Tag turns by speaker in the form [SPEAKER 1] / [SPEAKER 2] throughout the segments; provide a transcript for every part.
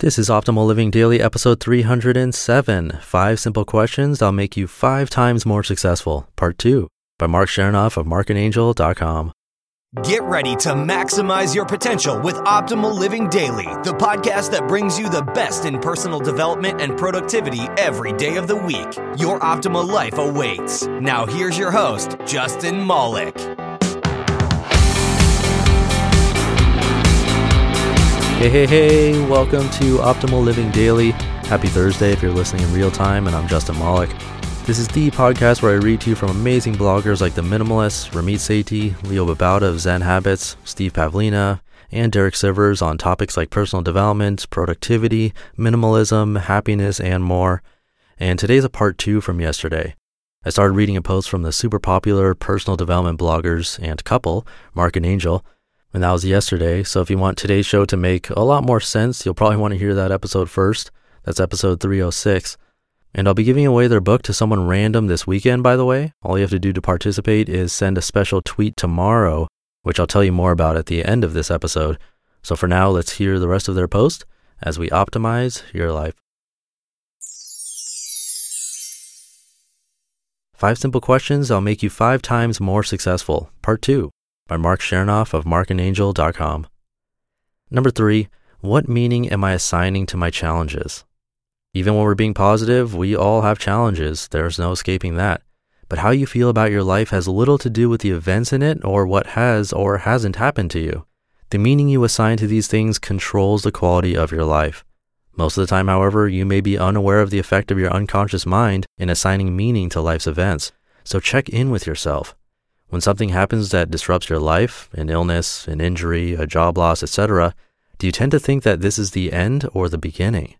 [SPEAKER 1] This is Optimal Living Daily, episode 307 Five Simple Questions That'll Make You Five Times More Successful, Part 2, by Mark Chernoff of markandangel.com.
[SPEAKER 2] Get ready to maximize your potential with Optimal Living Daily, the podcast that brings you the best in personal development and productivity every day of the week. Your optimal life awaits. Now, here's your host, Justin Malik.
[SPEAKER 1] Hey, hey, hey, welcome to Optimal Living Daily. Happy Thursday if you're listening in real time, and I'm Justin Malik. This is the podcast where I read to you from amazing bloggers like The Minimalist, Ramit Sethi, Leo Babauta of Zen Habits, Steve Pavlina, and Derek Sivers on topics like personal development, productivity, minimalism, happiness, and more. And today's a part two from yesterday. I started reading a post from the super popular personal development bloggers and couple, Mark and Angel, and that was yesterday. So if you want today's show to make a lot more sense, you'll probably want to hear that episode first. That's episode 306. And I'll be giving away their book to someone random this weekend, by the way. All you have to do to participate is send a special tweet tomorrow, which I'll tell you more about at the end of this episode. So for now, let's hear the rest of their post as we optimize your life. Five simple questions that'll make you five times more successful, part two by Mark Chernoff of markandangel.com. Number three, what meaning am I assigning to my challenges? Even when we're being positive, we all have challenges. There's no escaping that. But how you feel about your life has little to do with the events in it or what has or hasn't happened to you. The meaning you assign to these things controls the quality of your life. Most of the time, however, you may be unaware of the effect of your unconscious mind in assigning meaning to life's events. So check in with yourself. When something happens that disrupts your life, an illness, an injury, a job loss, etc., do you tend to think that this is the end or the beginning?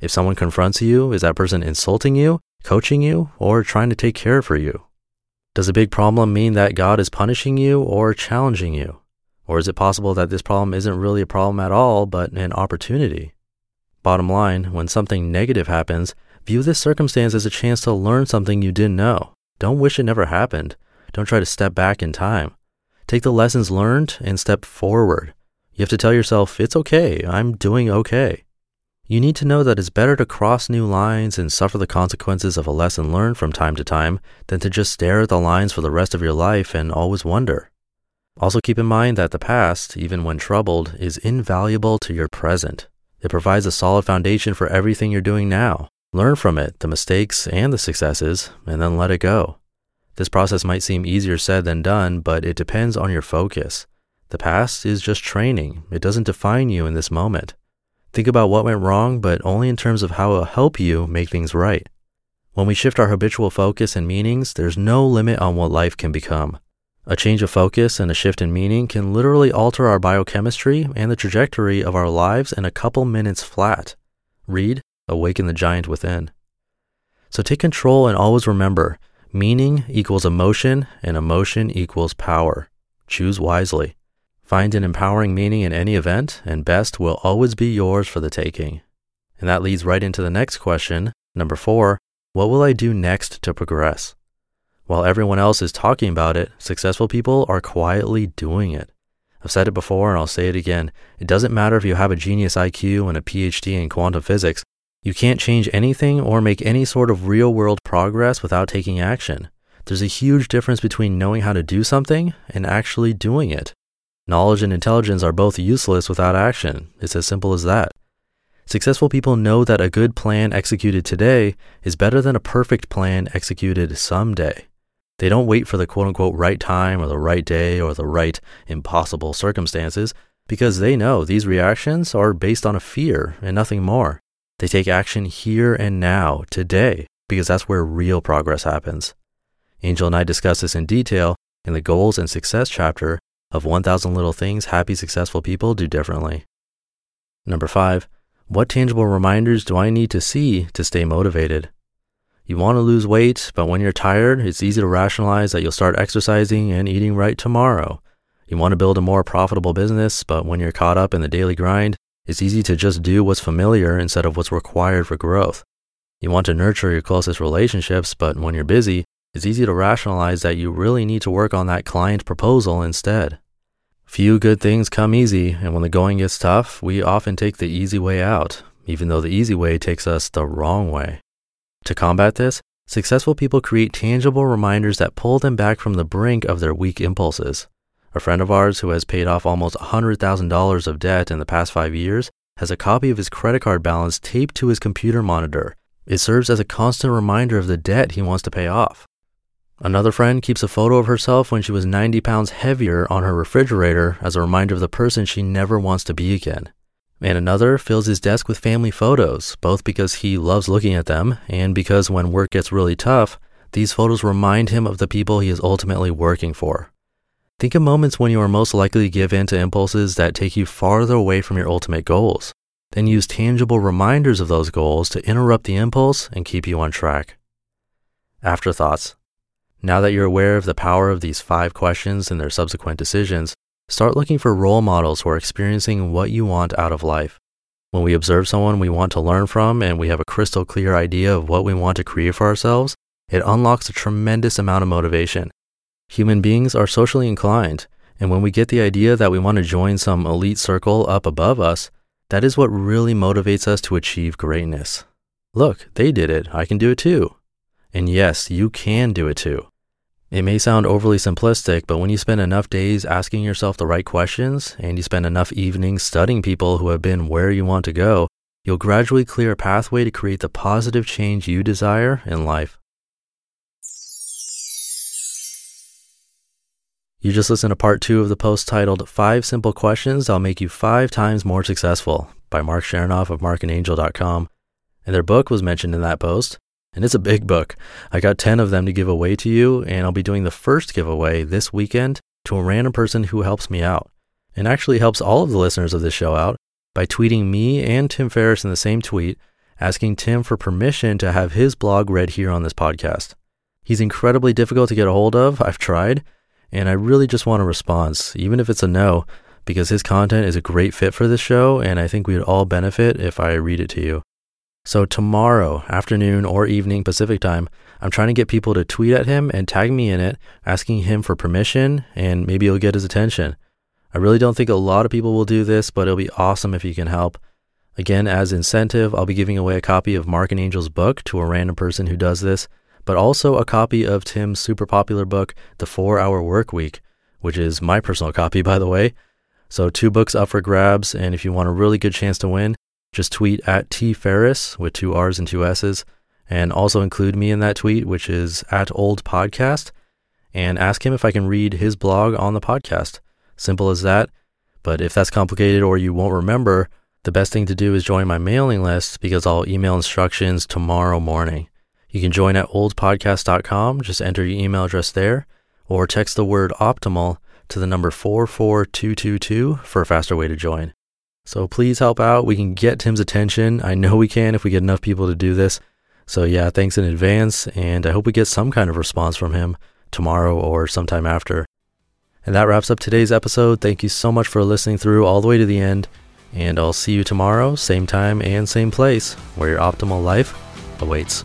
[SPEAKER 1] If someone confronts you, is that person insulting you, coaching you, or trying to take care for you? Does a big problem mean that God is punishing you or challenging you? Or is it possible that this problem isn't really a problem at all, but an opportunity? Bottom line, when something negative happens, view this circumstance as a chance to learn something you didn't know. Don't wish it never happened. Don't try to step back in time. Take the lessons learned and step forward. You have to tell yourself, it's okay, I'm doing okay. You need to know that it's better to cross new lines and suffer the consequences of a lesson learned from time to time than to just stare at the lines for the rest of your life and always wonder. Also, keep in mind that the past, even when troubled, is invaluable to your present. It provides a solid foundation for everything you're doing now. Learn from it, the mistakes and the successes, and then let it go. This process might seem easier said than done, but it depends on your focus. The past is just training, it doesn't define you in this moment. Think about what went wrong, but only in terms of how it will help you make things right. When we shift our habitual focus and meanings, there's no limit on what life can become. A change of focus and a shift in meaning can literally alter our biochemistry and the trajectory of our lives in a couple minutes flat. Read Awaken the Giant Within. So take control and always remember Meaning equals emotion, and emotion equals power. Choose wisely. Find an empowering meaning in any event, and best will always be yours for the taking. And that leads right into the next question. Number four, what will I do next to progress? While everyone else is talking about it, successful people are quietly doing it. I've said it before and I'll say it again. It doesn't matter if you have a genius IQ and a PhD in quantum physics. You can't change anything or make any sort of real world progress without taking action. There's a huge difference between knowing how to do something and actually doing it. Knowledge and intelligence are both useless without action. It's as simple as that. Successful people know that a good plan executed today is better than a perfect plan executed someday. They don't wait for the quote unquote right time or the right day or the right impossible circumstances because they know these reactions are based on a fear and nothing more. They take action here and now, today, because that's where real progress happens. Angel and I discuss this in detail in the goals and success chapter of 1000 Little Things Happy Successful People Do Differently. Number five, what tangible reminders do I need to see to stay motivated? You want to lose weight, but when you're tired, it's easy to rationalize that you'll start exercising and eating right tomorrow. You want to build a more profitable business, but when you're caught up in the daily grind, it's easy to just do what's familiar instead of what's required for growth. You want to nurture your closest relationships, but when you're busy, it's easy to rationalize that you really need to work on that client proposal instead. Few good things come easy, and when the going gets tough, we often take the easy way out, even though the easy way takes us the wrong way. To combat this, successful people create tangible reminders that pull them back from the brink of their weak impulses. A friend of ours who has paid off almost $100,000 of debt in the past five years has a copy of his credit card balance taped to his computer monitor. It serves as a constant reminder of the debt he wants to pay off. Another friend keeps a photo of herself when she was 90 pounds heavier on her refrigerator as a reminder of the person she never wants to be again. And another fills his desk with family photos, both because he loves looking at them and because when work gets really tough, these photos remind him of the people he is ultimately working for. Think of moments when you are most likely to give in to impulses that take you farther away from your ultimate goals. Then use tangible reminders of those goals to interrupt the impulse and keep you on track. Afterthoughts. Now that you're aware of the power of these five questions and their subsequent decisions, start looking for role models who are experiencing what you want out of life. When we observe someone we want to learn from and we have a crystal clear idea of what we want to create for ourselves, it unlocks a tremendous amount of motivation. Human beings are socially inclined, and when we get the idea that we want to join some elite circle up above us, that is what really motivates us to achieve greatness. Look, they did it. I can do it too. And yes, you can do it too. It may sound overly simplistic, but when you spend enough days asking yourself the right questions and you spend enough evenings studying people who have been where you want to go, you'll gradually clear a pathway to create the positive change you desire in life. You just listened to part two of the post titled Five Simple Questions That'll Make You Five Times More Successful by Mark Chernoff of markandangel.com. And their book was mentioned in that post. And it's a big book. I got 10 of them to give away to you, and I'll be doing the first giveaway this weekend to a random person who helps me out, and actually helps all of the listeners of this show out by tweeting me and Tim Ferriss in the same tweet, asking Tim for permission to have his blog read here on this podcast. He's incredibly difficult to get a hold of. I've tried, and I really just want a response, even if it's a no, because his content is a great fit for this show, and I think we'd all benefit if I read it to you. So tomorrow, afternoon or evening Pacific time, I'm trying to get people to tweet at him and tag me in it, asking him for permission, and maybe it'll get his attention. I really don't think a lot of people will do this, but it'll be awesome if you can help. Again, as incentive, I'll be giving away a copy of Mark and Angel's book to a random person who does this, but also a copy of Tim's super popular book, The Four Hour Work Week, which is my personal copy, by the way. So, two books up for grabs, and if you want a really good chance to win, just tweet at T Ferriss with two R's and two S's, and also include me in that tweet, which is at Old Podcast, and ask him if I can read his blog on the podcast. Simple as that. But if that's complicated or you won't remember, the best thing to do is join my mailing list because I'll email instructions tomorrow morning. You can join at oldpodcast.com, just enter your email address there, or text the word optimal to the number 44222 for a faster way to join. So please help out. We can get Tim's attention. I know we can if we get enough people to do this. So yeah, thanks in advance. And I hope we get some kind of response from him tomorrow or sometime after. And that wraps up today's episode. Thank you so much for listening through all the way to the end. And I'll see you tomorrow, same time and same place, where your optimal life awaits.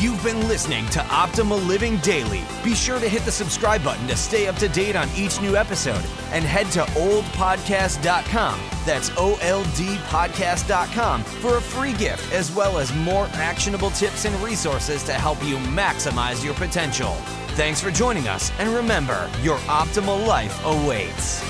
[SPEAKER 2] You've been listening to Optimal Living Daily. Be sure to hit the subscribe button to stay up to date on each new episode and head to oldpodcast.com. That's O L D podcast.com for a free gift as well as more actionable tips and resources to help you maximize your potential. Thanks for joining us, and remember, your optimal life awaits.